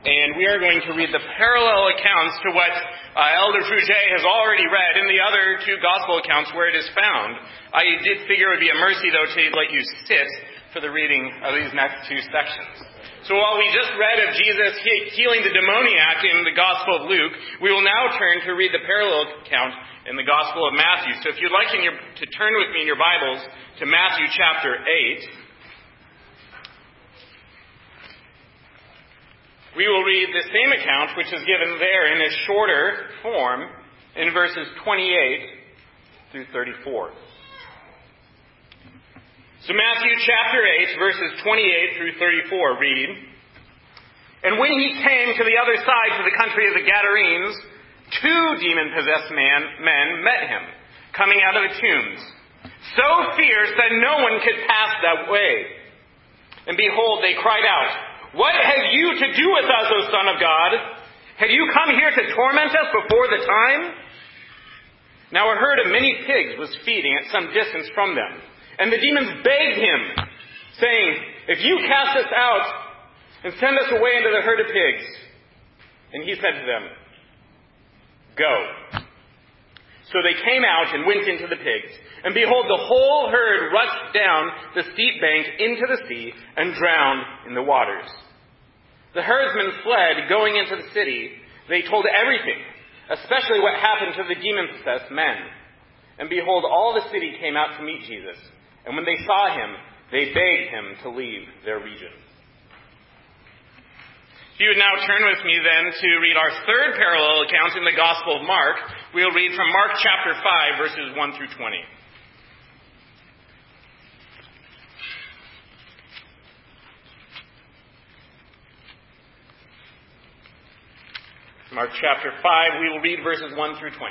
and we are going to read the parallel accounts to what uh, Elder Fouget has already read in the other two gospel accounts where it is found. I did figure it would be a mercy, though, to let you sit for the reading of these next two sections. So while we just read of Jesus healing the demoniac in the Gospel of Luke, we will now turn to read the parallel account in the Gospel of Matthew. So if you'd like your, to turn with me in your Bibles to Matthew chapter 8, we will read the same account, which is given there in a shorter form in verses 28 through 34. So Matthew chapter 8, verses 28 through 34 read, And when he came to the other side to the country of the Gadarenes, two demon-possessed men met him, coming out of the tombs, so fierce that no one could pass that way. And behold, they cried out, what have you to do with us, O Son of God? Have you come here to torment us before the time? Now a herd of many pigs was feeding at some distance from them. And the demons begged him, saying, If you cast us out and send us away into the herd of pigs. And he said to them, Go. So they came out and went into the pigs. And behold, the whole herd rushed down the steep bank into the sea and drowned in the waters. The herdsmen fled, going into the city. They told everything, especially what happened to the demon possessed men. And behold, all the city came out to meet Jesus. And when they saw him, they begged him to leave their region. If you would now turn with me then to read our third parallel account in the Gospel of Mark, we'll read from Mark chapter 5, verses 1 through 20. Mark chapter 5, we will read verses 1 through 20.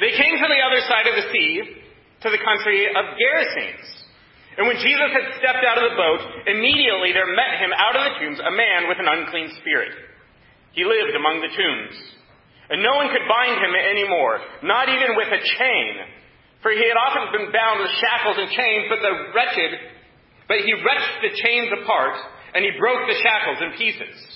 They came to the other side of the sea, to the country of Gerasenes. And when Jesus had stepped out of the boat, immediately there met him out of the tombs a man with an unclean spirit. He lived among the tombs. And no one could bind him any more, not even with a chain. For he had often been bound with shackles and chains, but the wretched, but he wrenched the chains apart, and he broke the shackles in pieces.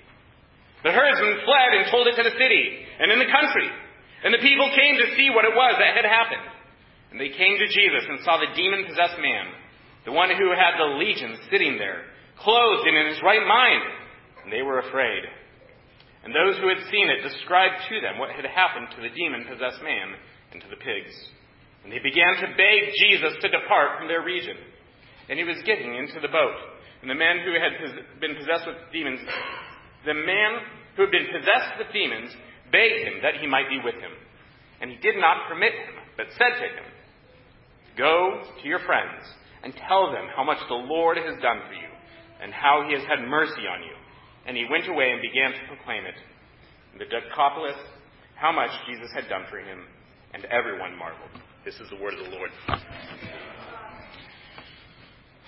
The herdsmen fled and told it to the city and in the country. And the people came to see what it was that had happened. And they came to Jesus and saw the demon possessed man, the one who had the legion sitting there, clothed and in his right mind. And they were afraid. And those who had seen it described to them what had happened to the demon possessed man and to the pigs. And they began to beg Jesus to depart from their region. And he was getting into the boat. And the man who had been possessed with demons the man who had been possessed with demons begged him that he might be with him. And he did not permit him, but said to him, Go to your friends and tell them how much the Lord has done for you and how he has had mercy on you. And he went away and began to proclaim it in the Decapolis how much Jesus had done for him, and everyone marveled. This is the word of the Lord.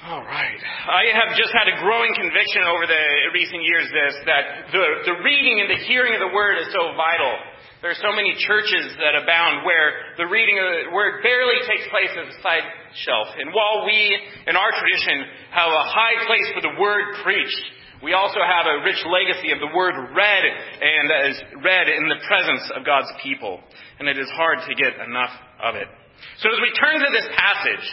All right. I have just had a growing conviction over the recent years this that the, the reading and the hearing of the word is so vital. There are so many churches that abound where the reading of the word barely takes place as a side shelf. And while we, in our tradition, have a high place for the word preached, we also have a rich legacy of the word read and as read in the presence of God's people. And it is hard to get enough of it. So as we turn to this passage,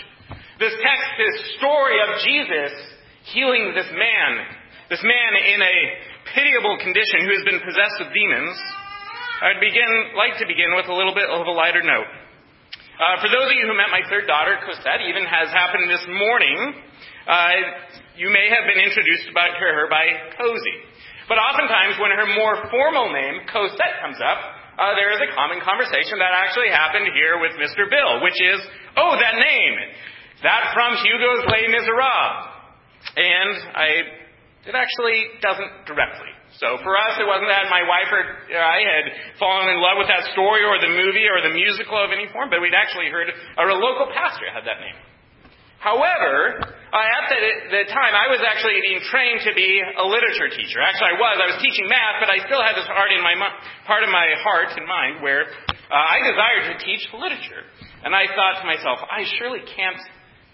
this text, this story of Jesus healing this man, this man in a pitiable condition who has been possessed with demons, I'd begin, like to begin with a little bit of a lighter note. Uh, for those of you who met my third daughter, Cosette, even has happened this morning, uh, you may have been introduced to her by Cozy. But oftentimes, when her more formal name, Cosette, comes up, uh, there is a common conversation that actually happened here with Mr. Bill, which is, oh, that name. That from Hugo's Les Miserables. And I, it actually doesn't directly. So for us, it wasn't that my wife or I had fallen in love with that story or the movie or the musical of any form, but we'd actually heard a local pastor had that name. However, at the, the time, I was actually being trained to be a literature teacher. Actually, I was. I was teaching math, but I still had this part in my part of my heart and mind where uh, I desired to teach literature. And I thought to myself, I surely can't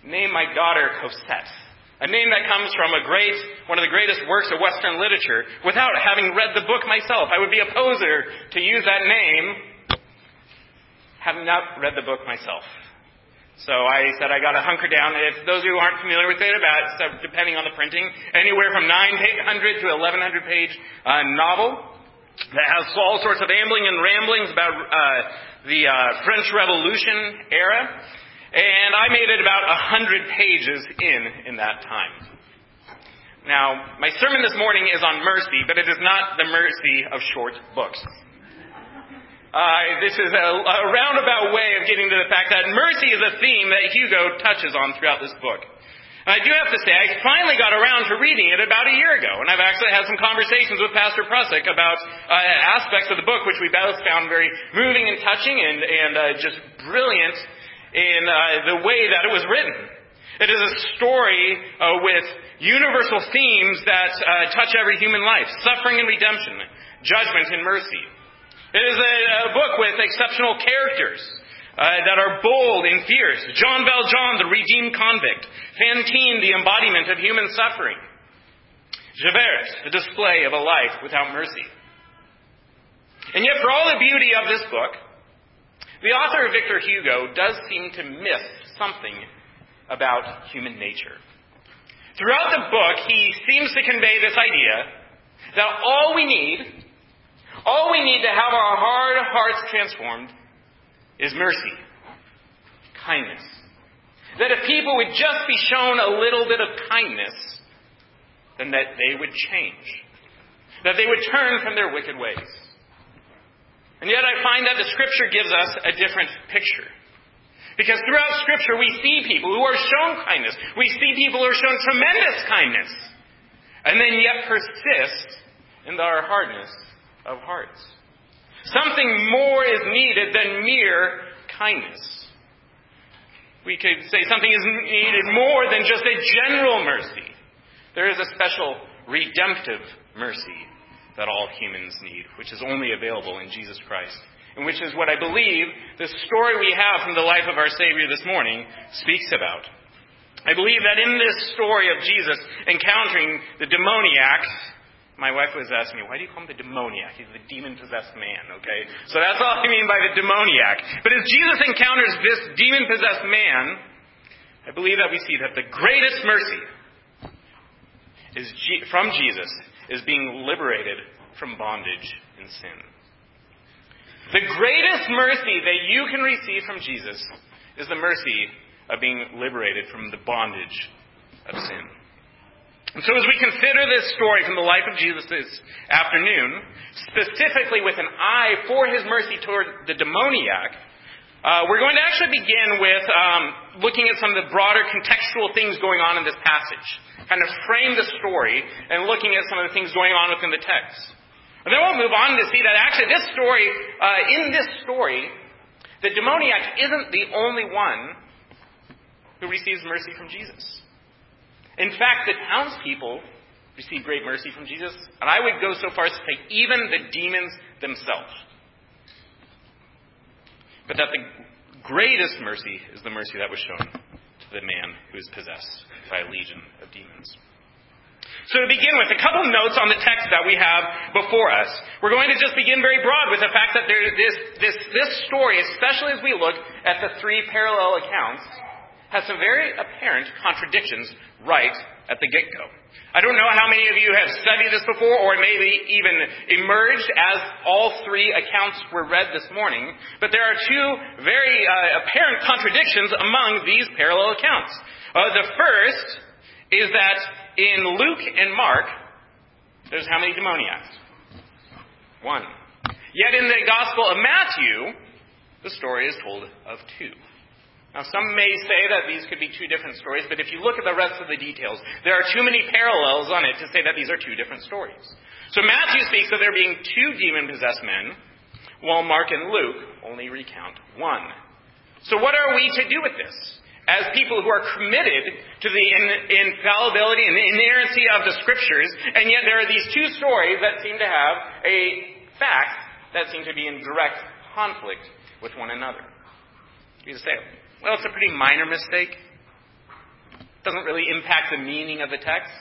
name my daughter Cosette. A name that comes from a great, one of the greatest works of Western literature, without having read the book myself. I would be a poser to use that name, having not read the book myself. So I said I got to hunker down. If those of you who aren't familiar with it, about depending on the printing, anywhere from 900 to 1100 page uh, novel that has all sorts of ambling and ramblings about uh, the uh, French Revolution era. And I made it about a hundred pages in in that time. Now, my sermon this morning is on mercy, but it is not the mercy of short books. Uh, this is a, a roundabout way of getting to the fact that mercy is a theme that Hugo touches on throughout this book. And I do have to say, I finally got around to reading it about a year ago, and I've actually had some conversations with Pastor Prusick about uh, aspects of the book which we both found very moving and touching and, and uh, just brilliant in uh, the way that it was written. It is a story uh, with universal themes that uh, touch every human life suffering and redemption, judgment and mercy. It is a, a book with exceptional characters. Uh, that are bold and fierce. Jean Valjean, the redeemed convict. Fantine, the embodiment of human suffering. Javert, the display of a life without mercy. And yet, for all the beauty of this book, the author Victor Hugo does seem to miss something about human nature. Throughout the book, he seems to convey this idea that all we need, all we need to have our hard hearts transformed is mercy, kindness. That if people would just be shown a little bit of kindness, then that they would change. That they would turn from their wicked ways. And yet I find that the Scripture gives us a different picture. Because throughout Scripture we see people who are shown kindness. We see people who are shown tremendous kindness. And then yet persist in our hardness of hearts. Something more is needed than mere kindness. We could say something is needed more than just a general mercy. There is a special redemptive mercy that all humans need, which is only available in Jesus Christ. And which is what I believe the story we have from the life of our Savior this morning speaks about. I believe that in this story of Jesus encountering the demoniac, my wife was asking me, why do you call him the demoniac? He's the demon possessed man, okay? So that's all I mean by the demoniac. But as Jesus encounters this demon possessed man, I believe that we see that the greatest mercy is from Jesus is being liberated from bondage and sin. The greatest mercy that you can receive from Jesus is the mercy of being liberated from the bondage of sin. And so, as we consider this story from the life of Jesus this afternoon, specifically with an eye for his mercy toward the demoniac, uh, we're going to actually begin with um, looking at some of the broader contextual things going on in this passage kind of frame the story and looking at some of the things going on within the text. And then we'll move on to see that actually this story, uh, in this story, the demoniac isn't the only one who receives mercy from Jesus. In fact, the townspeople receive great mercy from Jesus, and I would go so far as to say even the demons themselves. But that the greatest mercy is the mercy that was shown to the man who is possessed by a legion of demons. So to begin with, a couple of notes on the text that we have before us. We're going to just begin very broad with the fact that there, this, this, this story, especially as we look at the three parallel accounts, has some very apparent contradictions right at the get go. I don't know how many of you have studied this before or maybe even emerged as all three accounts were read this morning, but there are two very uh, apparent contradictions among these parallel accounts. Uh, the first is that in Luke and Mark, there's how many demoniacs? One. Yet in the Gospel of Matthew, the story is told of two. Now, some may say that these could be two different stories, but if you look at the rest of the details, there are too many parallels on it to say that these are two different stories. So Matthew speaks of there being two demon possessed men, while Mark and Luke only recount one. So, what are we to do with this? As people who are committed to the infallibility and inerrancy of the scriptures, and yet there are these two stories that seem to have a fact that seem to be in direct conflict with one another. You say, well, it's a pretty minor mistake. It Doesn't really impact the meaning of the text.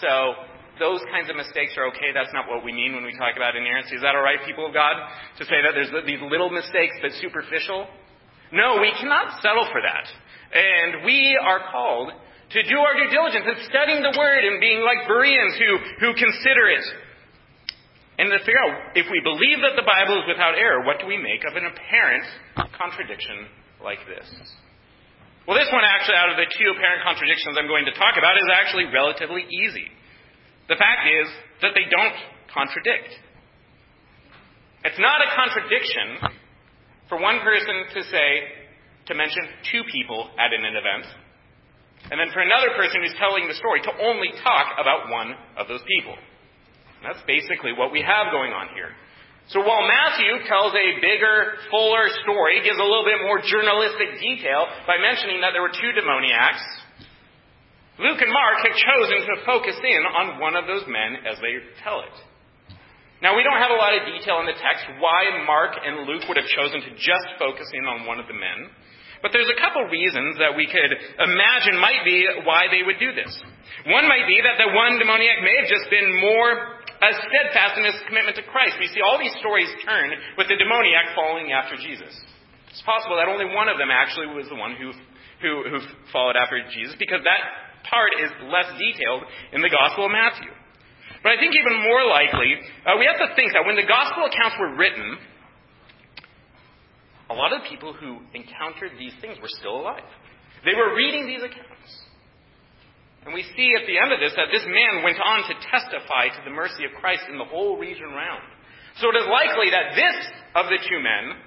So those kinds of mistakes are okay. That's not what we mean when we talk about inerrancy. Is that all right, people of God, to say that there's these little mistakes but superficial? No, we cannot settle for that. And we are called to do our due diligence in studying the Word and being like Bereans who, who consider it. And to figure out if we believe that the Bible is without error, what do we make of an apparent contradiction like this. Well, this one, actually, out of the two apparent contradictions I'm going to talk about, is actually relatively easy. The fact is that they don't contradict. It's not a contradiction for one person to say, to mention two people at an event, and then for another person who's telling the story to only talk about one of those people. And that's basically what we have going on here. So while Matthew tells a bigger, fuller story, gives a little bit more journalistic detail by mentioning that there were two demoniacs, Luke and Mark have chosen to focus in on one of those men as they tell it. Now, we don't have a lot of detail in the text why Mark and Luke would have chosen to just focus in on one of the men. But there's a couple reasons that we could imagine might be why they would do this. One might be that the one demoniac may have just been more as steadfast in his commitment to Christ. We see all these stories turn with the demoniac following after Jesus. It's possible that only one of them actually was the one who, who, who followed after Jesus because that part is less detailed in the Gospel of Matthew. But I think even more likely, uh, we have to think that when the Gospel accounts were written, a lot of people who encountered these things were still alive. They were reading these accounts. And we see at the end of this that this man went on to testify to the mercy of Christ in the whole region round. So it is likely that this of the two men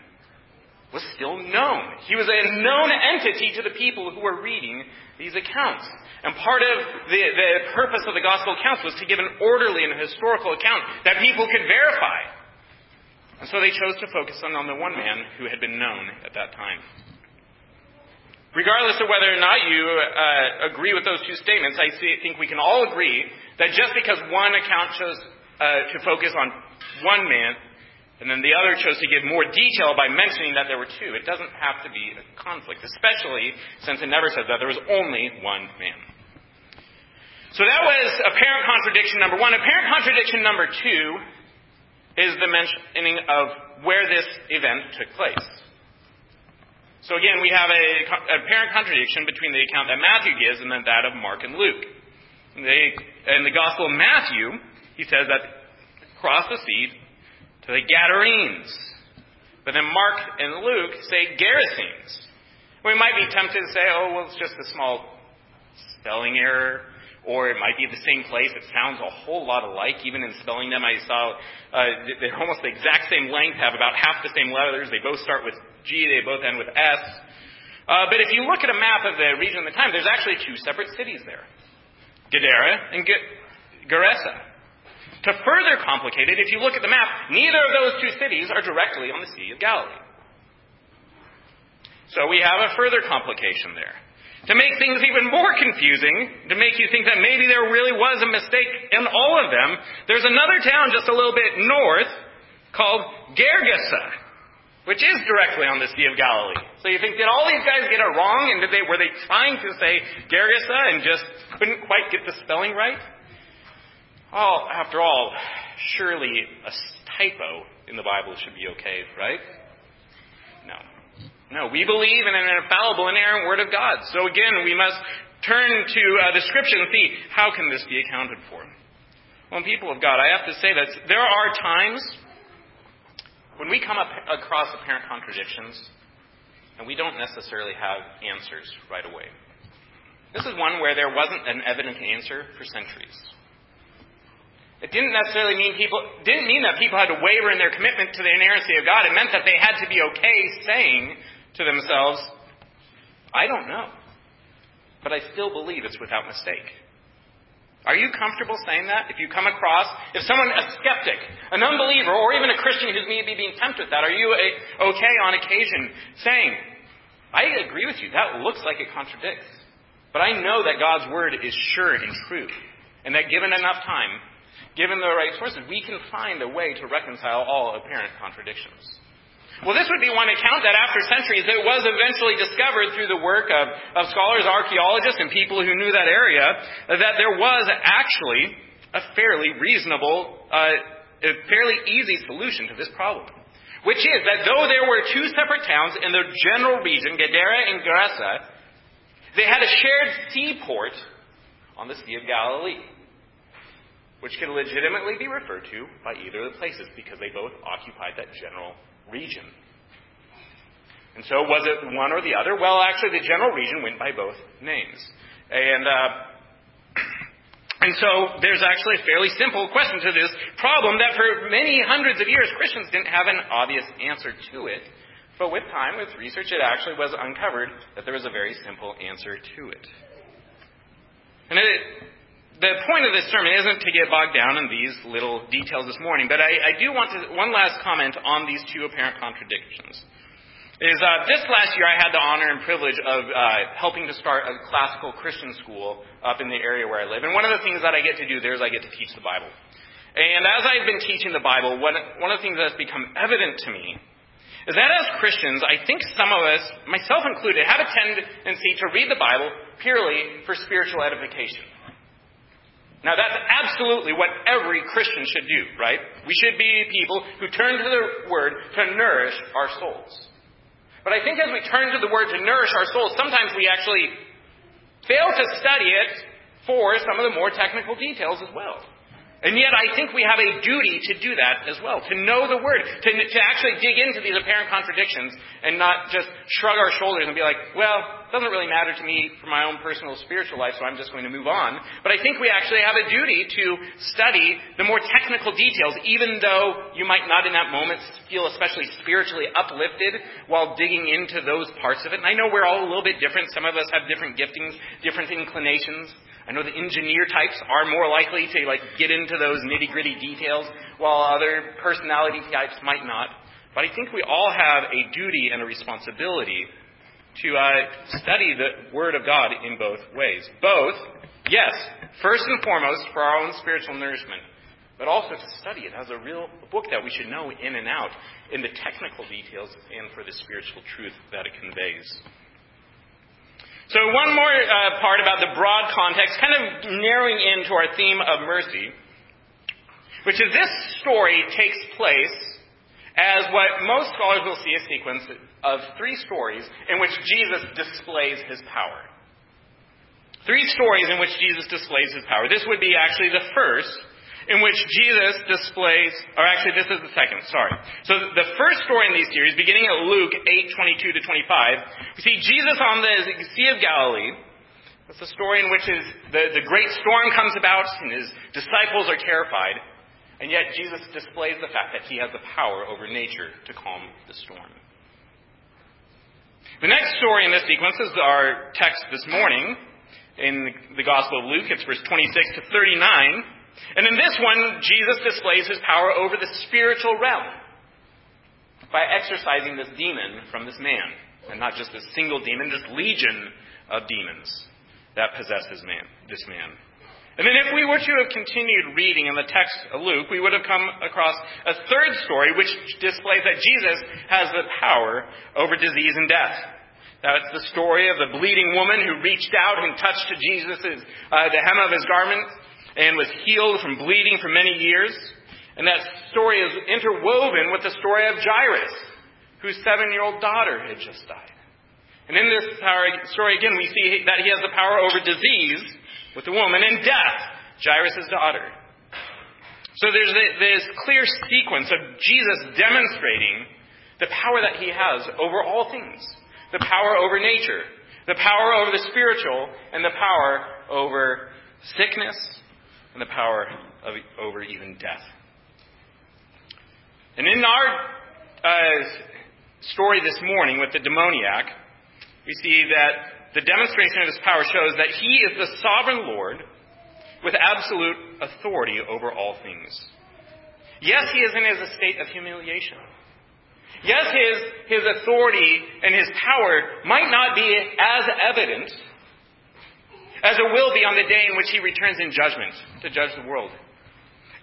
was still known. He was a known entity to the people who were reading these accounts. And part of the, the purpose of the gospel accounts was to give an orderly and historical account that people could verify. And so they chose to focus on, on the one man who had been known at that time. Regardless of whether or not you uh, agree with those two statements, I see, think we can all agree that just because one account chose uh, to focus on one man, and then the other chose to give more detail by mentioning that there were two, it doesn't have to be a conflict, especially since it never says that there was only one man. So that was apparent contradiction number one. Apparent contradiction number two is the mentioning of where this event took place. So again, we have a, apparent contradiction between the account that Matthew gives and then that of Mark and Luke. They, in the Gospel of Matthew, he says that cross the sea to the Gadarenes. But then Mark and Luke say Gerasenes. We might be tempted to say, oh, well, it's just a small spelling error, or it might be the same place. It sounds a whole lot alike. Even in spelling them, I saw uh, they're almost the exact same length, have about half the same letters. They both start with G, they both end with S. Uh, but if you look at a map of the region of the time, there's actually two separate cities there Gadara and G- Gerasa. To further complicate it, if you look at the map, neither of those two cities are directly on the Sea of Galilee. So we have a further complication there. To make things even more confusing, to make you think that maybe there really was a mistake in all of them, there's another town just a little bit north called Gergesa which is directly on the Sea of Galilee. So you think, did all these guys get it wrong? And did they, were they trying to say Gergesa and just couldn't quite get the spelling right? Well, after all, surely a typo in the Bible should be okay, right? No. We believe in an infallible, inerrant Word of God. So again, we must turn to uh, the Scripture and see how can this be accounted for. Well, people of God, I have to say that there are times when we come up across apparent contradictions and we don't necessarily have answers right away. This is one where there wasn't an evident answer for centuries. It didn't necessarily mean people didn't mean that people had to waver in their commitment to the inerrancy of God. It meant that they had to be okay saying to themselves, I don't know. But I still believe it's without mistake. Are you comfortable saying that? If you come across, if someone, a skeptic, an unbeliever, or even a Christian who's maybe being tempted with that, are you a, okay on occasion saying, I agree with you, that looks like it contradicts. But I know that God's word is sure and true, and that given enough time, given the right sources, we can find a way to reconcile all apparent contradictions. Well, this would be one account that after centuries it was eventually discovered through the work of, of scholars, archaeologists, and people who knew that area that there was actually a fairly reasonable, uh, a fairly easy solution to this problem. Which is that though there were two separate towns in the general region, Gadara and Gerasa, they had a shared seaport on the Sea of Galilee, which can legitimately be referred to by either of the places because they both occupied that general. And so, was it one or the other? Well, actually, the general region went by both names. And, uh, and so, there's actually a fairly simple question to this problem that for many hundreds of years, Christians didn't have an obvious answer to it. But with time, with research, it actually was uncovered that there was a very simple answer to it. And it, the point of this sermon isn't to get bogged down in these little details this morning, but I, I do want to, one last comment on these two apparent contradictions. Is uh, this last year I had the honor and privilege of uh, helping to start a classical Christian school up in the area where I live. And one of the things that I get to do there is I get to teach the Bible. And as I've been teaching the Bible, one, one of the things that's become evident to me is that as Christians, I think some of us, myself included, have a tendency to read the Bible purely for spiritual edification. Now, that's absolutely what every Christian should do, right? We should be people who turn to the Word to nourish our souls. But I think as we turn to the Word to nourish our souls, sometimes we actually fail to study it for some of the more technical details as well. And yet, I think we have a duty to do that as well, to know the Word, to, to actually dig into these apparent contradictions and not just shrug our shoulders and be like, well, it doesn't really matter to me for my own personal spiritual life, so I'm just going to move on. But I think we actually have a duty to study the more technical details, even though you might not in that moment feel especially spiritually uplifted while digging into those parts of it. And I know we're all a little bit different. Some of us have different giftings, different inclinations. I know the engineer types are more likely to like get into those nitty gritty details, while other personality types might not. But I think we all have a duty and a responsibility to uh, study the Word of God in both ways. Both, yes, first and foremost for our own spiritual nourishment, but also to study it as a real book that we should know in and out in the technical details and for the spiritual truth that it conveys. So, one more uh, part about the broad context, kind of narrowing into our theme of mercy, which is this story takes place as what most scholars will see a sequence of three stories in which Jesus displays his power. Three stories in which Jesus displays his power. This would be actually the first in which Jesus displays, or actually this is the second, sorry. So the first story in these series, beginning at Luke 8, 22 to 25, we see Jesus on the Sea of Galilee. It's a story in which his, the, the great storm comes about and his disciples are terrified. And yet Jesus displays the fact that he has the power over nature to calm the storm. The next story in this sequence is our text this morning in the Gospel of Luke. It's verse 26 to 39. And in this one, Jesus displays his power over the spiritual realm by exorcising this demon from this man. And not just a single demon, this legion of demons that possess this man, this man. And then if we were to have continued reading in the text of Luke, we would have come across a third story which displays that Jesus has the power over disease and death. That's the story of the bleeding woman who reached out and touched Jesus' uh, the hem of his garment and was healed from bleeding for many years. And that story is interwoven with the story of Jairus, whose seven year old daughter had just died. And in this story, again, we see that he has the power over disease with the woman and death, Jairus' daughter. So there's this clear sequence of Jesus demonstrating the power that he has over all things the power over nature, the power over the spiritual, and the power over sickness, and the power of, over even death. And in our uh, story this morning with the demoniac, we see that the demonstration of his power shows that he is the sovereign Lord with absolute authority over all things. Yes, he is in his state of humiliation. Yes, his, his authority and his power might not be as evident as it will be on the day in which he returns in judgment to judge the world.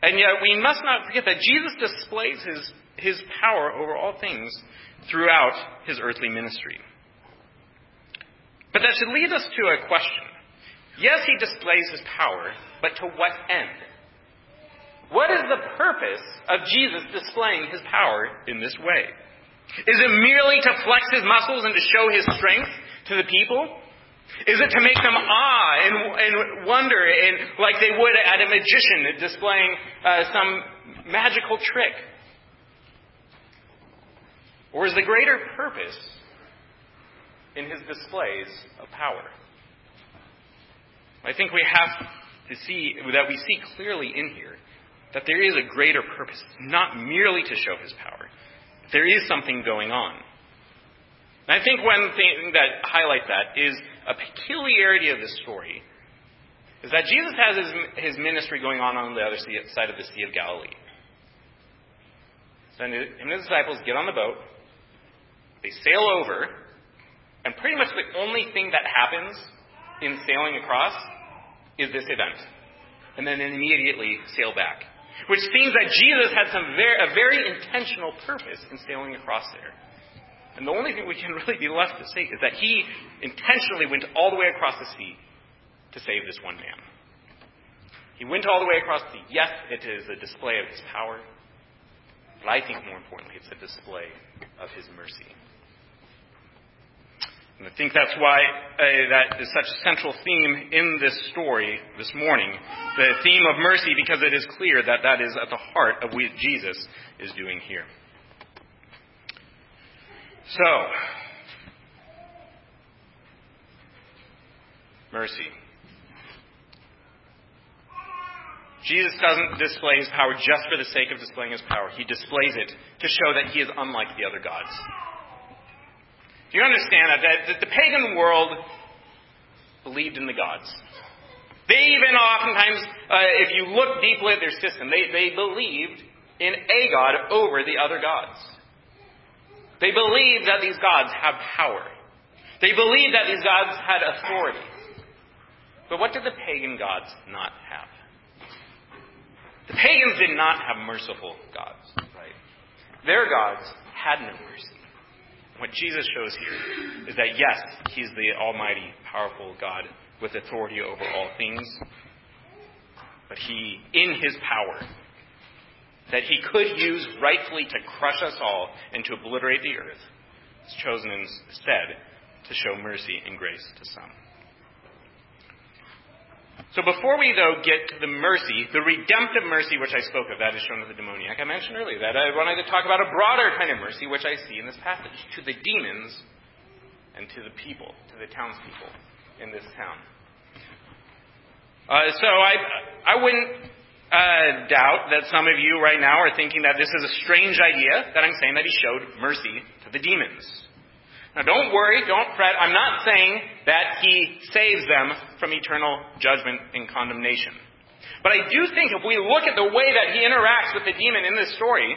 And yet, we must not forget that Jesus displays his, his power over all things throughout his earthly ministry. But that should lead us to a question. Yes, he displays his power, but to what end? What is the purpose of Jesus displaying his power in this way? Is it merely to flex his muscles and to show his strength to the people? Is it to make them awe and, and wonder and like they would at a magician displaying uh, some magical trick? Or is the greater purpose in his displays of power? I think we have to see that we see clearly in here that there is a greater purpose, not merely to show his power, there is something going on. And I think one thing that highlights that is a peculiarity of this story is that Jesus has his, his ministry going on on the other side of the Sea of Galilee. So him and his disciples get on the boat, they sail over, and pretty much the only thing that happens in sailing across is this event. And then immediately sail back. Which seems that Jesus had some very, a very intentional purpose in sailing across there. And the only thing we can really be left to say is that he intentionally went all the way across the sea to save this one man. He went all the way across the sea. Yes, it is a display of his power, but I think more importantly, it's a display of his mercy. And I think that's why uh, that is such a central theme in this story this morning. The theme of mercy, because it is clear that that is at the heart of what Jesus is doing here. So, mercy. Jesus doesn't display his power just for the sake of displaying his power. He displays it to show that he is unlike the other gods. Do you understand that? That the pagan world believed in the gods. They even oftentimes, uh, if you look deeply at their system, they, they believed in a god over the other gods. They believed that these gods have power. They believed that these gods had authority. But what did the pagan gods not have? The pagans did not have merciful gods, right? Their gods had no mercy. What Jesus shows here is that, yes, He's the Almighty, powerful God with authority over all things, but He, in His power, that He could use rightfully to crush us all and to obliterate the earth, has chosen instead to show mercy and grace to some. So before we, though, get to the mercy, the redemptive mercy which I spoke of, that is shown to the demoniac, I mentioned earlier that I wanted to talk about a broader kind of mercy which I see in this passage to the demons and to the people, to the townspeople in this town. Uh, so I, I wouldn't uh, doubt that some of you right now are thinking that this is a strange idea that I'm saying that he showed mercy to the demons. Now, don't worry, don't fret. I'm not saying that he saves them from eternal judgment and condemnation. But I do think if we look at the way that he interacts with the demon in this story,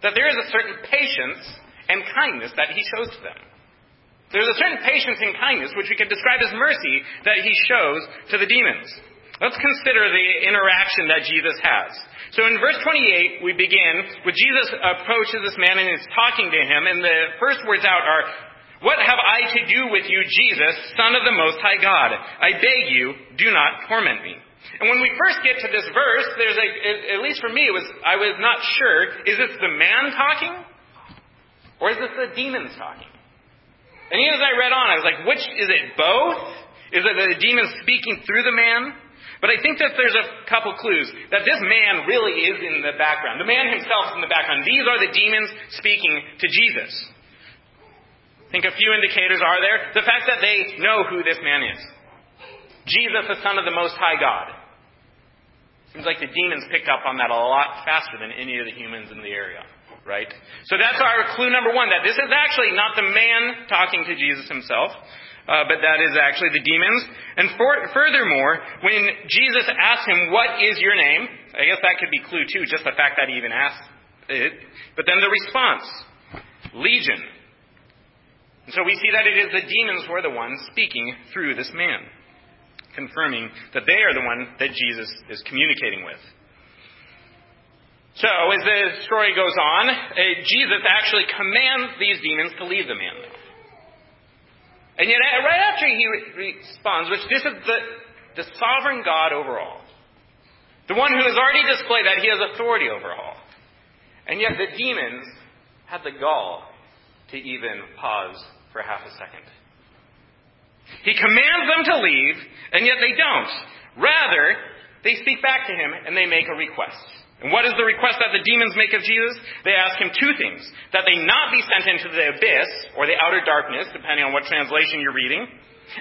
that there is a certain patience and kindness that he shows to them. There's a certain patience and kindness, which we can describe as mercy, that he shows to the demons. Let's consider the interaction that Jesus has. So in verse 28, we begin with Jesus approaches this man and is talking to him, and the first words out are, what have I to do with you, Jesus, Son of the Most High God? I beg you, do not torment me. And when we first get to this verse, there's a, at least for me, was, I was not sure, is this the man talking? Or is this the demons talking? And even as I read on, I was like, which is it both? Is it the demons speaking through the man? But I think that there's a couple clues that this man really is in the background. The man himself is in the background. These are the demons speaking to Jesus. I think a few indicators are there. The fact that they know who this man is. Jesus, the Son of the Most High God. Seems like the demons picked up on that a lot faster than any of the humans in the area. Right? So that's our clue number one, that this is actually not the man talking to Jesus himself, uh, but that is actually the demons. And for, furthermore, when Jesus asked him, What is your name? I guess that could be clue too, just the fact that he even asked it. But then the response Legion. And so we see that it is the demons who are the ones speaking through this man, confirming that they are the one that Jesus is communicating with. So, as the story goes on, uh, Jesus actually commands these demons to leave the man. And yet, right after he responds, which this is the, the sovereign God over all, the one who has already displayed that he has authority over all. And yet, the demons had the gall to even pause for half a second. He commands them to leave, and yet they don't. Rather, they speak back to him and they make a request. And what is the request that the demons make of Jesus? They ask him two things that they not be sent into the abyss, or the outer darkness, depending on what translation you're reading.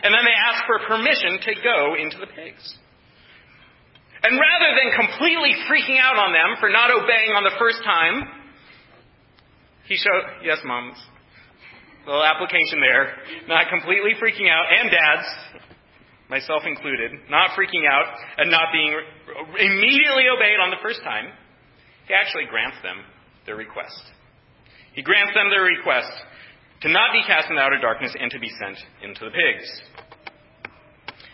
And then they ask for permission to go into the pigs. And rather than completely freaking out on them for not obeying on the first time, he showed, yes, moms, little application there, not completely freaking out, and dads, myself included, not freaking out and not being immediately obeyed on the first time, he actually grants them their request. He grants them their request to not be cast into outer darkness and to be sent into the pigs.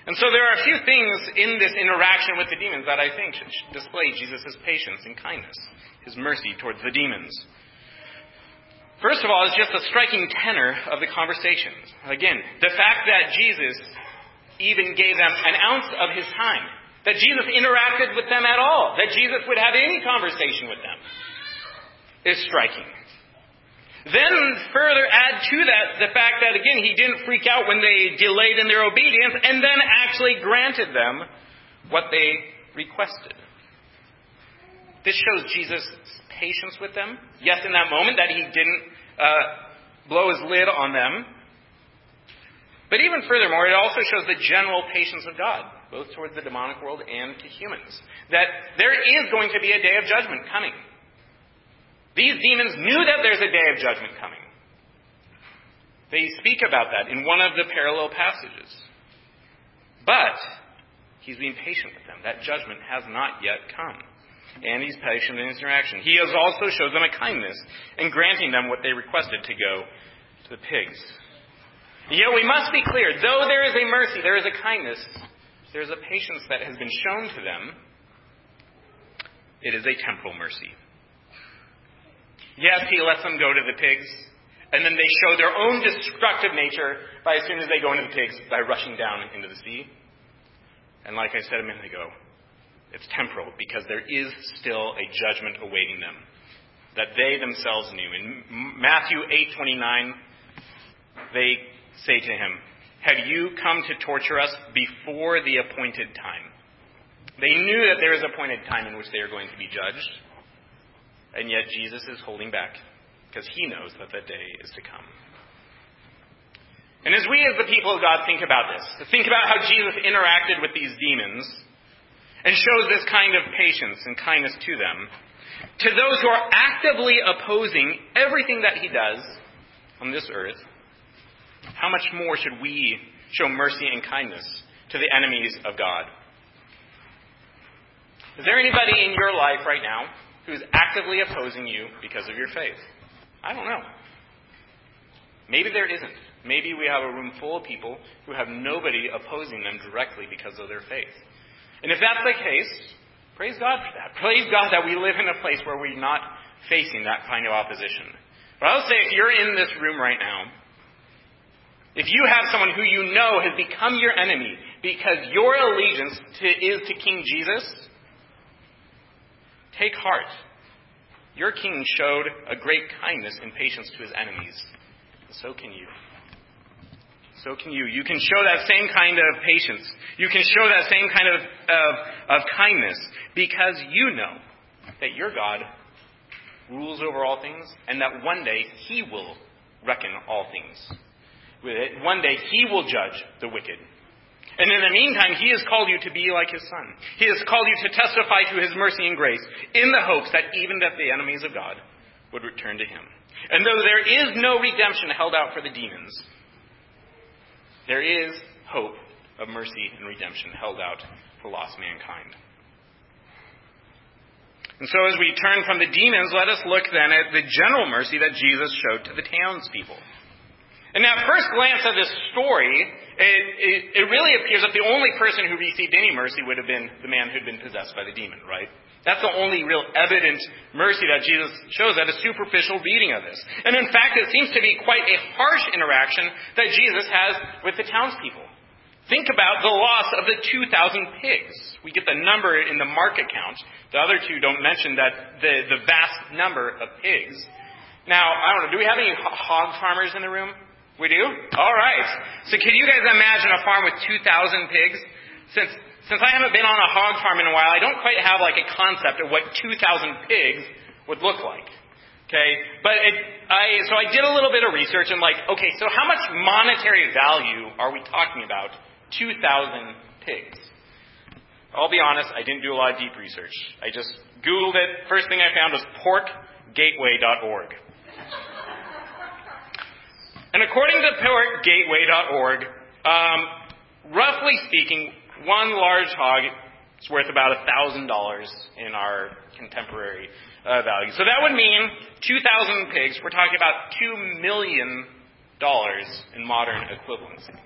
And so there are a few things in this interaction with the demons that I think should display Jesus' patience and kindness, his mercy towards the demons. First of all, is just the striking tenor of the conversations. Again, the fact that Jesus even gave them an ounce of his time. That Jesus interacted with them at all. That Jesus would have any conversation with them is striking. Then further add to that the fact that again he didn't freak out when they delayed in their obedience and then actually granted them what they requested. This shows Jesus' patience with them. Yes, in that moment that he didn't uh, blow his lid on them, but even furthermore, it also shows the general patience of God, both towards the demonic world and to humans. That there is going to be a day of judgment coming. These demons knew that there's a day of judgment coming. They speak about that in one of the parallel passages. But he's being patient with them. That judgment has not yet come. And he's patient in his interaction. He has also showed them a kindness in granting them what they requested to go to the pigs. Yet we must be clear, though there is a mercy, there is a kindness, there is a patience that has been shown to them, it is a temporal mercy. Yes, he lets them go to the pigs, and then they show their own destructive nature by as soon as they go into the pigs, by rushing down into the sea. And like I said a minute ago, it's temporal because there is still a judgment awaiting them that they themselves knew. In Matthew 8:29, they say to him, Have you come to torture us before the appointed time? They knew that there is a appointed time in which they are going to be judged, and yet Jesus is holding back because he knows that that day is to come. And as we, as the people of God, think about this, think about how Jesus interacted with these demons and shows this kind of patience and kindness to them, to those who are actively opposing everything that he does on this earth, how much more should we show mercy and kindness to the enemies of God? Is there anybody in your life right now who is actively opposing you because of your faith? I don't know. Maybe there isn't. Maybe we have a room full of people who have nobody opposing them directly because of their faith. And if that's the case, praise God for that. Praise God that we live in a place where we're not facing that kind of opposition. But I'll say if you're in this room right now if you have someone who you know has become your enemy because your allegiance to, is to King Jesus, take heart. Your king showed a great kindness and patience to his enemies. So can you. So can you. You can show that same kind of patience. You can show that same kind of, of, of kindness because you know that your God rules over all things and that one day he will reckon all things. One day he will judge the wicked. And in the meantime, he has called you to be like his son. He has called you to testify to his mercy and grace in the hopes that even that the enemies of God would return to him. And though there is no redemption held out for the demons, there is hope of mercy and redemption held out for lost mankind. And so as we turn from the demons, let us look then at the general mercy that Jesus showed to the townspeople. And at first glance of this story, it, it, it, really appears that the only person who received any mercy would have been the man who'd been possessed by the demon, right? That's the only real evident mercy that Jesus shows at a superficial reading of this. And in fact, it seems to be quite a harsh interaction that Jesus has with the townspeople. Think about the loss of the 2,000 pigs. We get the number in the Mark account. The other two don't mention that the, the vast number of pigs. Now, I don't know, do we have any hog farmers in the room? We do? All right. So can you guys imagine a farm with 2,000 pigs? Since, since I haven't been on a hog farm in a while, I don't quite have like a concept of what 2,000 pigs would look like. Okay? But it, I, so I did a little bit of research and like, okay, so how much monetary value are we talking about? 2,000 pigs. I'll be honest, I didn't do a lot of deep research. I just Googled it. First thing I found was porkgateway.org. And according to porkgateway.org, um, roughly speaking, one large hog is worth about $1,000 in our contemporary uh, value. So that would mean 2,000 pigs, we're talking about $2 million in modern equivalency.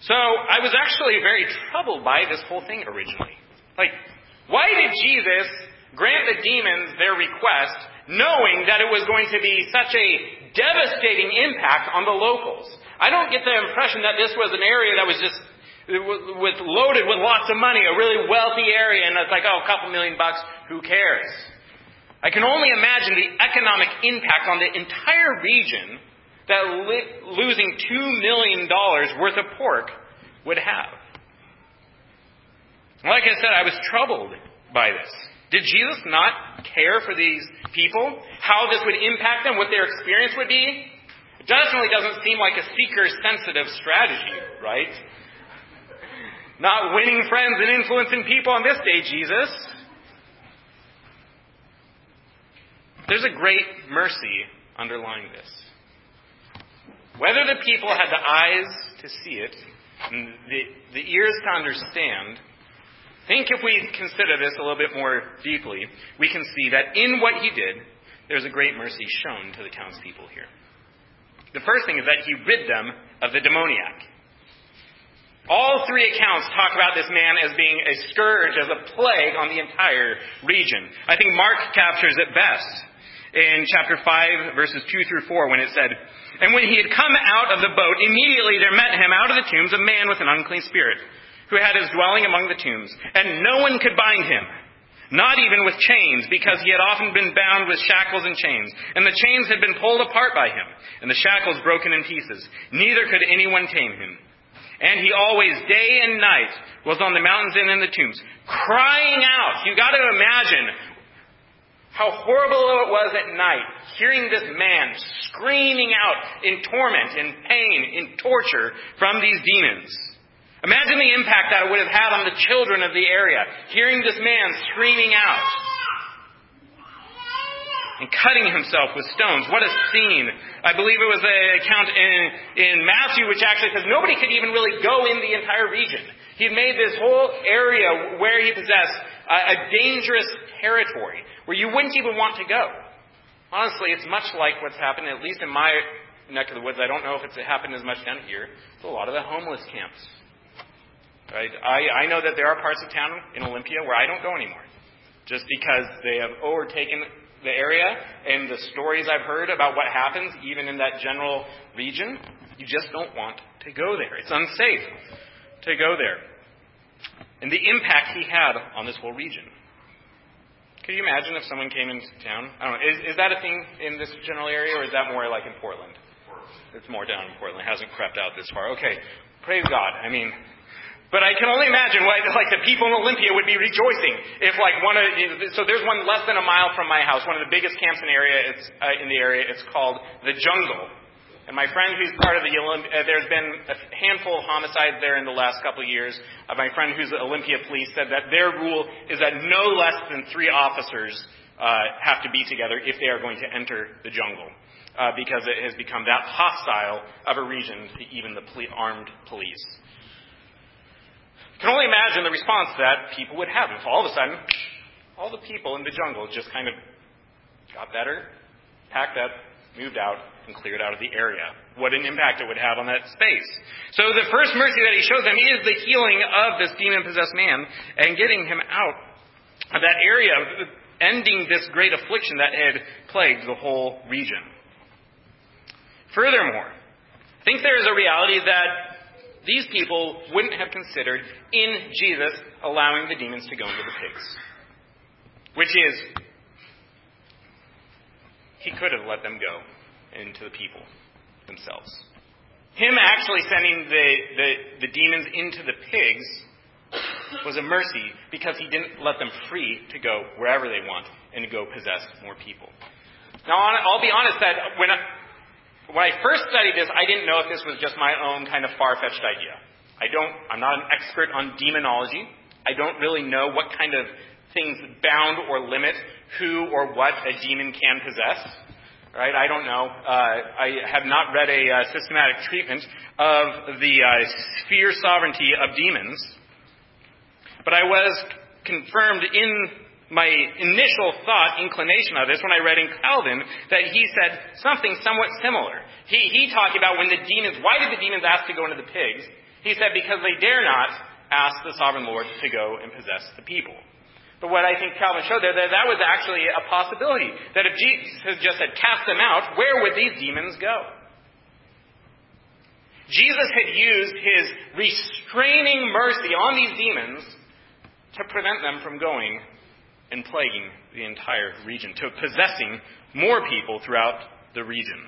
So I was actually very troubled by this whole thing originally. Like, why did Jesus grant the demons their request knowing that it was going to be such a devastating impact on the locals. I don't get the impression that this was an area that was just with loaded with lots of money, a really wealthy area, and it's like, oh, a couple million bucks, who cares? I can only imagine the economic impact on the entire region that li- losing $2 million worth of pork would have. Like I said, I was troubled by this. Did Jesus not care for these people? How this would impact them? What their experience would be? It definitely doesn't seem like a seeker sensitive strategy, right? Not winning friends and influencing people on this day, Jesus. There's a great mercy underlying this. Whether the people had the eyes to see it, and the, the ears to understand, think if we consider this a little bit more deeply, we can see that in what he did, there's a great mercy shown to the townspeople here. The first thing is that he rid them of the demoniac. All three accounts talk about this man as being a scourge, as a plague on the entire region. I think Mark captures it best in chapter 5, verses 2 through 4, when it said, And when he had come out of the boat, immediately there met him out of the tombs a man with an unclean spirit who had his dwelling among the tombs, and no one could bind him, not even with chains, because he had often been bound with shackles and chains, and the chains had been pulled apart by him, and the shackles broken in pieces. Neither could anyone tame him. And he always, day and night, was on the mountains and in the tombs, crying out. You got to imagine how horrible it was at night, hearing this man screaming out in torment, in pain, in torture from these demons. Imagine the impact that it would have had on the children of the area, hearing this man screaming out and cutting himself with stones. What a scene. I believe it was an account in, in Matthew which actually says nobody could even really go in the entire region. He made this whole area where he possessed a, a dangerous territory where you wouldn't even want to go. Honestly, it's much like what's happened, at least in my neck of the woods. I don't know if it's happened as much down here. It's a lot of the homeless camps. Right? I, I know that there are parts of town in Olympia where I don't go anymore. Just because they have overtaken the area and the stories I've heard about what happens even in that general region, you just don't want to go there. It's unsafe to go there. And the impact he had on this whole region. Could you imagine if someone came into town? I don't know. Is, is that a thing in this general area, or is that more like in Portland? It's more down in Portland. It hasn't crept out this far. Okay. Praise God. I mean, but I can only imagine why, like, the people in Olympia would be rejoicing if, like, one of, so there's one less than a mile from my house, one of the biggest camps in the area, it's, uh, in the area, it's called the Jungle. And my friend who's part of the Olymp- uh, there's been a handful of homicides there in the last couple of years. Uh, my friend who's the Olympia police said that their rule is that no less than three officers uh, have to be together if they are going to enter the jungle. Uh, because it has become that hostile of a region to even the ple- armed police. Can only imagine the response that people would have if all of a sudden all the people in the jungle just kind of got better, packed up, moved out, and cleared out of the area. What an impact it would have on that space. So the first mercy that he shows them is the healing of this demon possessed man and getting him out of that area, ending this great affliction that had plagued the whole region. Furthermore, I think there is a reality that these people wouldn't have considered in Jesus allowing the demons to go into the pigs. Which is, he could have let them go into the people themselves. Him actually sending the, the, the demons into the pigs was a mercy because he didn't let them free to go wherever they want and to go possess more people. Now, I'll be honest that when when I first studied this, I didn't know if this was just my own kind of far-fetched idea. I don't, I'm not an expert on demonology. I don't really know what kind of things bound or limit who or what a demon can possess right? I don't know. Uh, I have not read a uh, systematic treatment of the uh, sphere sovereignty of demons, but I was confirmed in my initial thought, inclination of this, when I read in Calvin, that he said something somewhat similar. He, he talked about when the demons, why did the demons ask to go into the pigs? He said because they dare not ask the sovereign Lord to go and possess the people. But what I think Calvin showed there, that that was actually a possibility. That if Jesus had just had cast them out, where would these demons go? Jesus had used his restraining mercy on these demons to prevent them from going and plaguing the entire region, to possessing more people throughout the region.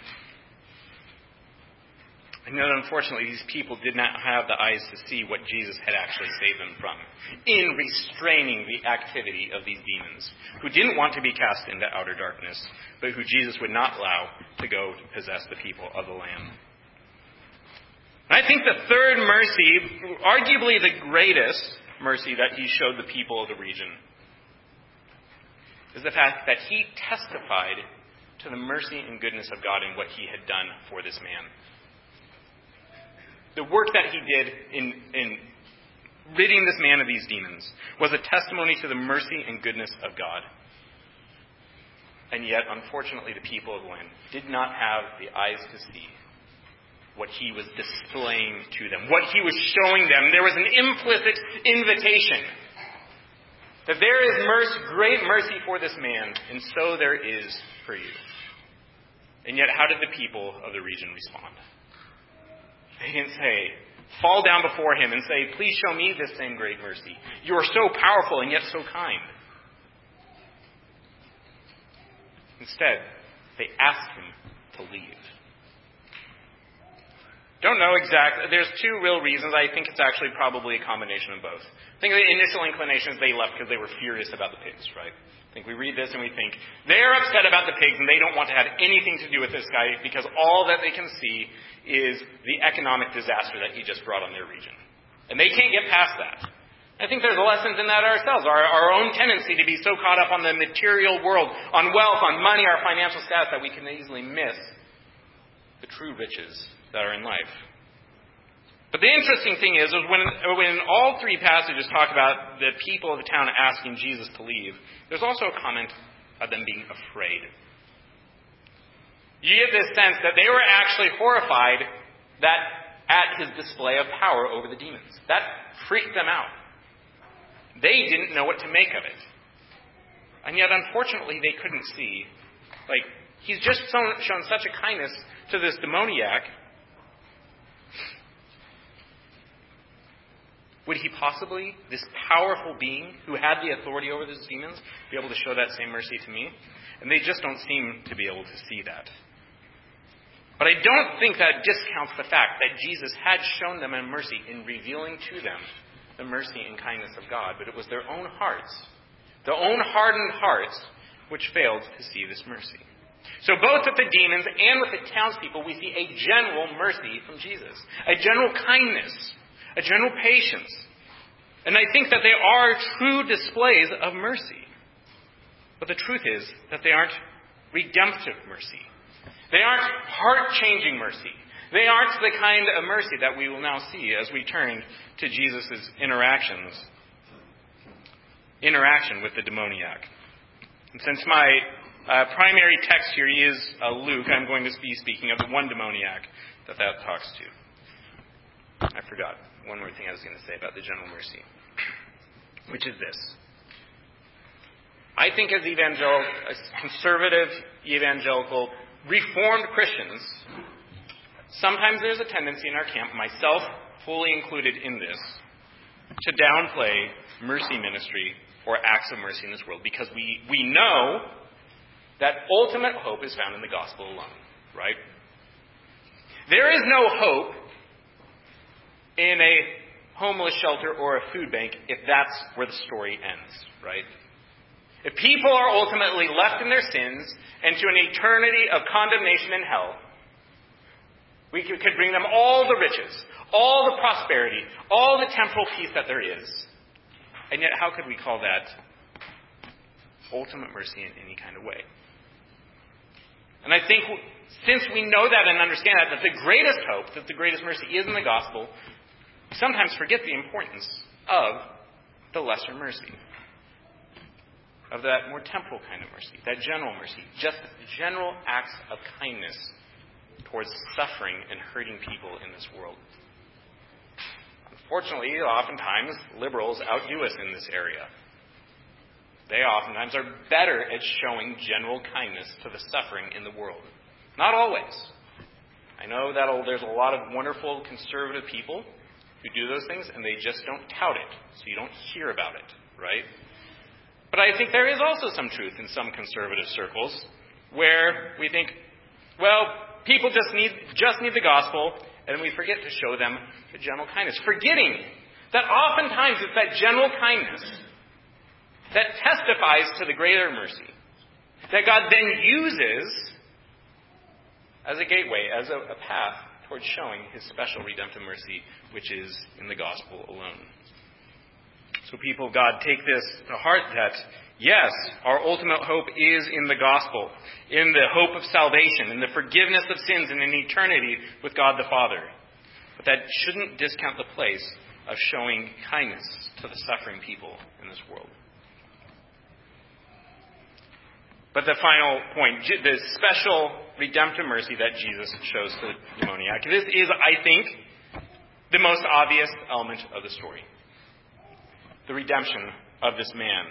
And yet, unfortunately, these people did not have the eyes to see what Jesus had actually saved them from in restraining the activity of these demons, who didn't want to be cast into outer darkness, but who Jesus would not allow to go to possess the people of the Lamb. I think the third mercy, arguably the greatest mercy that he showed the people of the region, is the fact that he testified to the mercy and goodness of God in what he had done for this man the work that he did in, in ridding this man of these demons was a testimony to the mercy and goodness of God. And yet, unfortunately, the people of land did not have the eyes to see what he was displaying to them, what he was showing them. There was an implicit invitation that there is mercy, great mercy for this man, and so there is for you. And yet, how did the people of the region respond? They didn't say, fall down before him and say, Please show me this same great mercy. You are so powerful and yet so kind. Instead, they asked him to leave. Don't know exactly. There's two real reasons. I think it's actually probably a combination of both. I think the initial inclination is they left because they were furious about the pigs, right? I think we read this and we think they're upset about the pigs and they don't want to have anything to do with this guy because all that they can see is the economic disaster that he just brought on their region. And they can't get past that. I think there's lessons in that ourselves. Our, our own tendency to be so caught up on the material world, on wealth, on money, our financial status, that we can easily miss the true riches that are in life. But the interesting thing is, is when, when all three passages talk about the people of the town asking Jesus to leave, there's also a comment of them being afraid. You get this sense that they were actually horrified that at his display of power over the demons. That freaked them out. They didn't know what to make of it. And yet, unfortunately, they couldn't see. Like, he's just shown, shown such a kindness to this demoniac Would he possibly, this powerful being who had the authority over those demons, be able to show that same mercy to me? And they just don't seem to be able to see that. But I don't think that discounts the fact that Jesus had shown them a mercy in revealing to them the mercy and kindness of God, but it was their own hearts, their own hardened hearts, which failed to see this mercy. So both with the demons and with the townspeople, we see a general mercy from Jesus, a general kindness, a general patience. And I think that they are true displays of mercy. But the truth is that they aren't redemptive mercy. They aren't heart changing mercy. They aren't the kind of mercy that we will now see as we turn to Jesus' interactions, interaction with the demoniac. And since my uh, primary text here is uh, Luke, I'm going to be speaking of the one demoniac that that talks to. I forgot one more thing I was going to say about the general mercy, which is this. I think as evangelical, as conservative evangelical Reformed Christians, sometimes there's a tendency in our camp, myself fully included in this, to downplay mercy ministry or acts of mercy in this world because we, we know that ultimate hope is found in the gospel alone, right? There is no hope in a homeless shelter or a food bank if that's where the story ends, right? If people are ultimately left in their sins and to an eternity of condemnation in hell, we could bring them all the riches, all the prosperity, all the temporal peace that there is. And yet, how could we call that ultimate mercy in any kind of way? And I think since we know that and understand that, that the greatest hope, that the greatest mercy is in the gospel, sometimes forget the importance of the lesser mercy of that more temporal kind of mercy, that general mercy, just general acts of kindness towards suffering and hurting people in this world. Unfortunately, oftentimes liberals outdo us in this area. They oftentimes are better at showing general kindness to the suffering in the world. Not always. I know that there's a lot of wonderful conservative people who do those things and they just don't tout it, so you don't hear about it, right? But I think there is also some truth in some conservative circles where we think, well, people just need, just need the gospel, and we forget to show them the general kindness. Forgetting that oftentimes it's that general kindness that testifies to the greater mercy that God then uses as a gateway, as a, a path towards showing his special redemptive mercy, which is in the gospel alone. So, people of God, take this to heart that, yes, our ultimate hope is in the gospel, in the hope of salvation, in the forgiveness of sins, and in eternity with God the Father. But that shouldn't discount the place of showing kindness to the suffering people in this world. But the final point, the special redemptive mercy that Jesus shows to the demoniac, this is, I think, the most obvious element of the story the redemption of this man,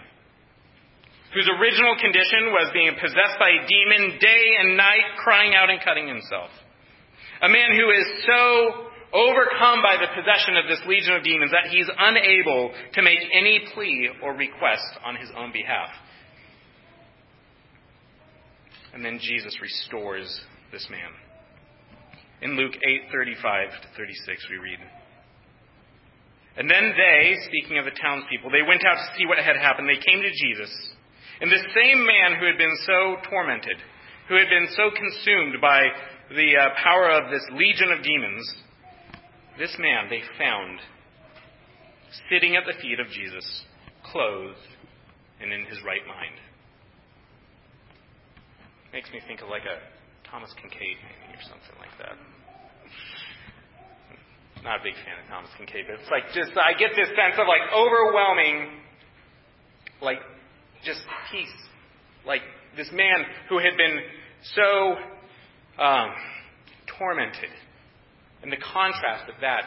whose original condition was being possessed by a demon day and night, crying out and cutting himself. A man who is so overcome by the possession of this legion of demons that he's unable to make any plea or request on his own behalf. And then Jesus restores this man. In Luke 8:35 to 36 we read and then they, speaking of the townspeople, they went out to see what had happened. They came to Jesus. And this same man who had been so tormented, who had been so consumed by the uh, power of this legion of demons, this man they found sitting at the feet of Jesus, clothed and in his right mind. Makes me think of like a Thomas Kinkade painting or something like that. Not a big fan of Thomas Kinkade, but it's like just, I get this sense of like overwhelming, like, just peace. Like this man who had been so um, tormented, and the contrast of that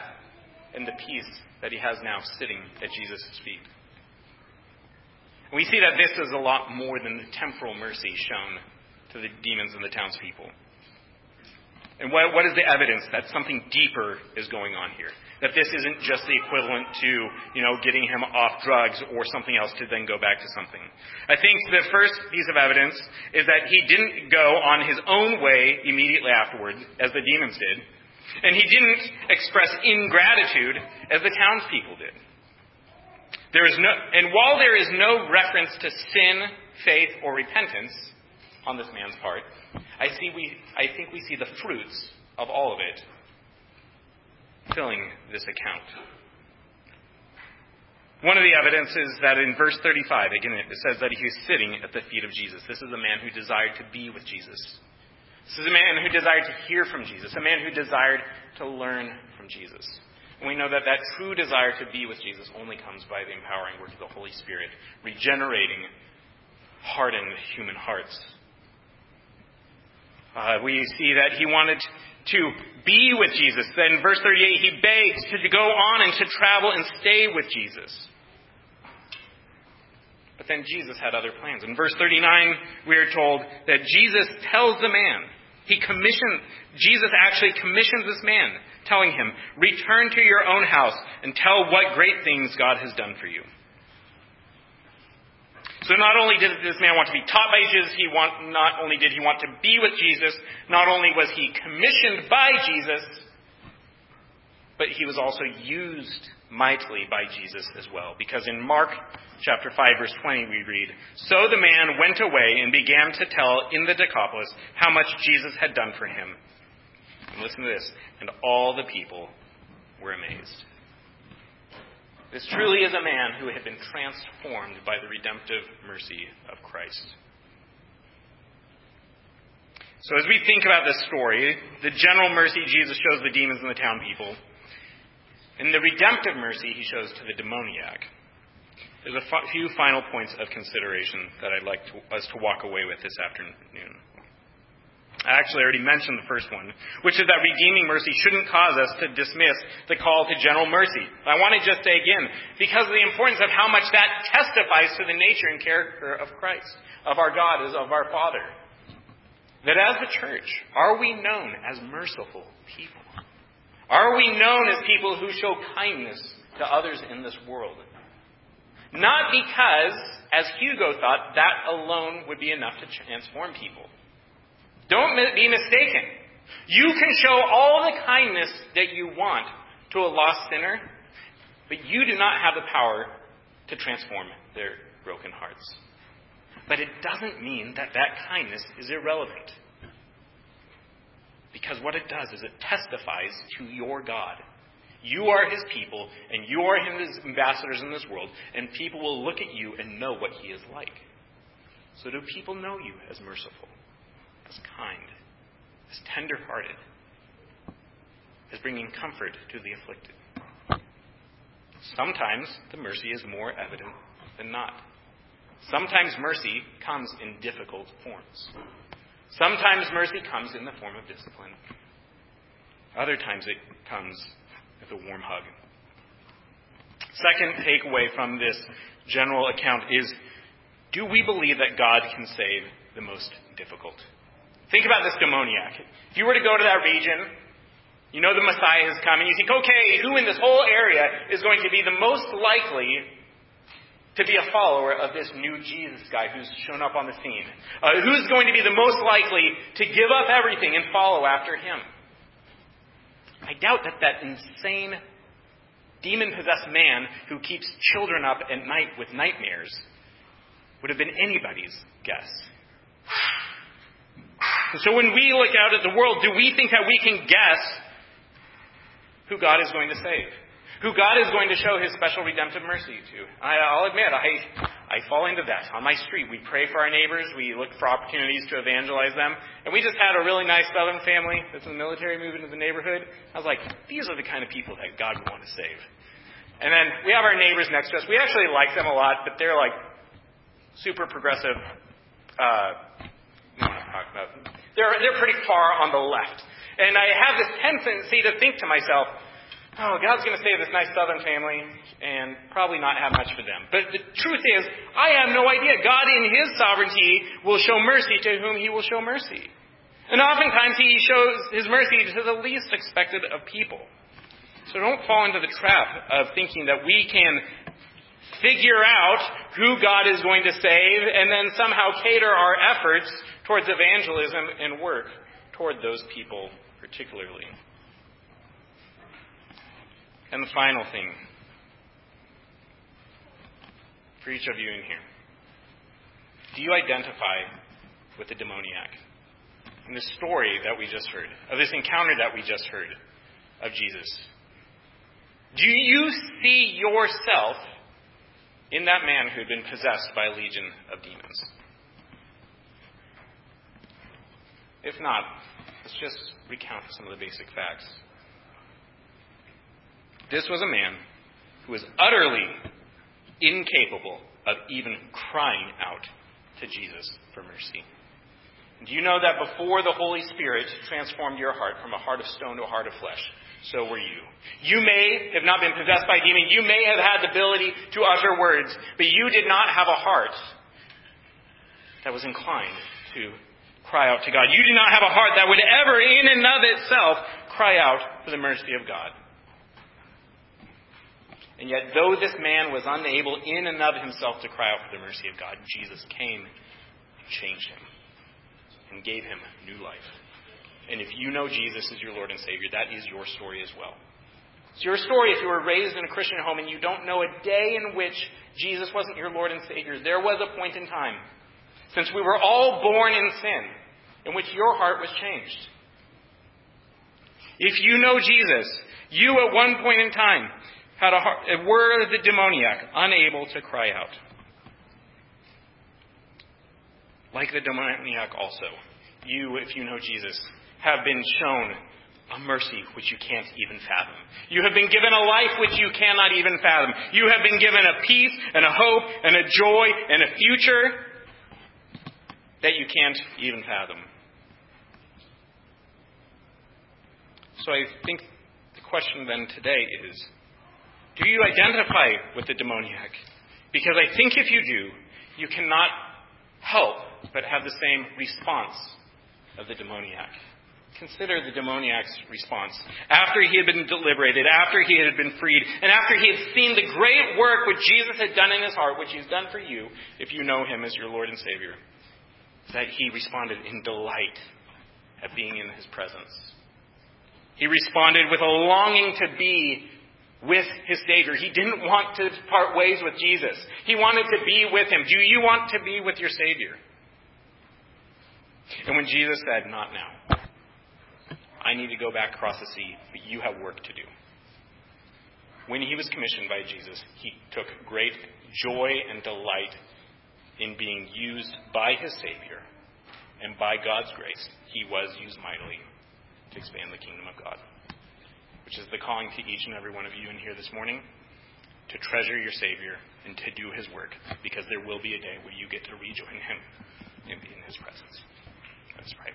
and the peace that he has now sitting at Jesus' feet. We see that this is a lot more than the temporal mercy shown to the demons and the townspeople. And what, what is the evidence that something deeper is going on here? That this isn't just the equivalent to, you know, getting him off drugs or something else to then go back to something. I think the first piece of evidence is that he didn't go on his own way immediately afterwards, as the demons did. And he didn't express ingratitude as the townspeople did. There is no, and while there is no reference to sin, faith, or repentance on this man's part, I, see we, I think we see the fruits of all of it filling this account. One of the evidences that in verse 35, again, it says that he was sitting at the feet of Jesus. This is a man who desired to be with Jesus. This is a man who desired to hear from Jesus, a man who desired to learn from Jesus. And we know that that true desire to be with Jesus only comes by the empowering work of the Holy Spirit, regenerating hardened human hearts. Uh, we see that he wanted to be with Jesus. Then, verse 38, he begs to go on and to travel and stay with Jesus. But then Jesus had other plans. In verse 39, we are told that Jesus tells the man, he commissioned, Jesus actually commissions this man, telling him, Return to your own house and tell what great things God has done for you. So not only did this man want to be taught by Jesus, he want, not only did he want to be with Jesus, not only was he commissioned by Jesus, but he was also used mightily by Jesus as well. Because in Mark chapter 5 verse 20 we read, So the man went away and began to tell in the Decapolis how much Jesus had done for him. And listen to this, and all the people were amazed. This truly is a man who had been transformed by the redemptive mercy of Christ. So, as we think about this story, the general mercy Jesus shows the demons and the town people, and the redemptive mercy he shows to the demoniac, there's a few final points of consideration that I'd like to, us to walk away with this afternoon. I actually already mentioned the first one, which is that redeeming mercy shouldn't cause us to dismiss the call to general mercy. I want to just say again, because of the importance of how much that testifies to the nature and character of Christ, of our God, as of our Father. That as the church, are we known as merciful people? Are we known as people who show kindness to others in this world? Not because, as Hugo thought, that alone would be enough to transform people. Don't be mistaken. You can show all the kindness that you want to a lost sinner, but you do not have the power to transform their broken hearts. But it doesn't mean that that kindness is irrelevant. Because what it does is it testifies to your God. You are his people, and you are his ambassadors in this world, and people will look at you and know what he is like. So, do people know you as merciful? As kind, as tender hearted, as bringing comfort to the afflicted. Sometimes the mercy is more evident than not. Sometimes mercy comes in difficult forms. Sometimes mercy comes in the form of discipline. Other times it comes with a warm hug. Second takeaway from this general account is do we believe that God can save the most difficult? Think about this demoniac. If you were to go to that region, you know the Messiah has come, and you think, okay, who in this whole area is going to be the most likely to be a follower of this new Jesus guy who's shown up on the scene? Uh, who's going to be the most likely to give up everything and follow after him? I doubt that that insane, demon possessed man who keeps children up at night with nightmares would have been anybody's guess. So when we look out at the world, do we think that we can guess who God is going to save? Who God is going to show his special redemptive mercy to? I, will admit, I, I fall into that. On my street, we pray for our neighbors, we look for opportunities to evangelize them, and we just had a really nice southern family that's in the military moving to the neighborhood. I was like, these are the kind of people that God would want to save. And then we have our neighbors next to us. We actually like them a lot, but they're like super progressive. Uh, I don't want to talk about they're, they're pretty far on the left. And I have this tendency to think to myself, oh, God's going to save this nice southern family and probably not have much for them. But the truth is, I have no idea. God, in His sovereignty, will show mercy to whom He will show mercy. And oftentimes He shows His mercy to the least expected of people. So don't fall into the trap of thinking that we can figure out who God is going to save and then somehow cater our efforts towards evangelism and work toward those people particularly. And the final thing for each of you in here do you identify with the demoniac? In the story that we just heard, of this encounter that we just heard of Jesus. Do you see yourself in that man who had been possessed by a legion of demons? If not, let's just recount some of the basic facts. This was a man who was utterly incapable of even crying out to Jesus for mercy. Do you know that before the Holy Spirit transformed your heart from a heart of stone to a heart of flesh, so were you. You may have not been possessed by a demon. You may have had the ability to utter words, but you did not have a heart that was inclined to cry out to God. You did not have a heart that would ever, in and of itself, cry out for the mercy of God. And yet, though this man was unable in and of himself to cry out for the mercy of God, Jesus came and changed him and gave him new life. And if you know Jesus as your Lord and Savior, that is your story as well. It's your story if you were raised in a Christian home and you don't know a day in which Jesus wasn't your Lord and Savior. There was a point in time, since we were all born in sin, in which your heart was changed. If you know Jesus, you at one point in time had a heart, were the demoniac, unable to cry out. Like the demoniac also, you, if you know Jesus, have been shown a mercy which you can't even fathom. You have been given a life which you cannot even fathom. You have been given a peace and a hope and a joy and a future that you can't even fathom. So I think the question then today is do you identify with the demoniac? Because I think if you do, you cannot help but have the same response of the demoniac. Consider the demoniac's response. After he had been deliberated, after he had been freed, and after he had seen the great work which Jesus had done in his heart, which he's done for you, if you know him as your Lord and Savior, that he responded in delight at being in his presence. He responded with a longing to be with his Savior. He didn't want to part ways with Jesus. He wanted to be with him. Do you want to be with your Savior? And when Jesus said, Not now, I need to go back across the sea, but you have work to do. When he was commissioned by Jesus, he took great joy and delight in being used by his Savior. And by God's grace, he was used mightily to expand the kingdom of God. Which is the calling to each and every one of you in here this morning to treasure your Savior and to do his work, because there will be a day where you get to rejoin him and be in his presence. Let's pray.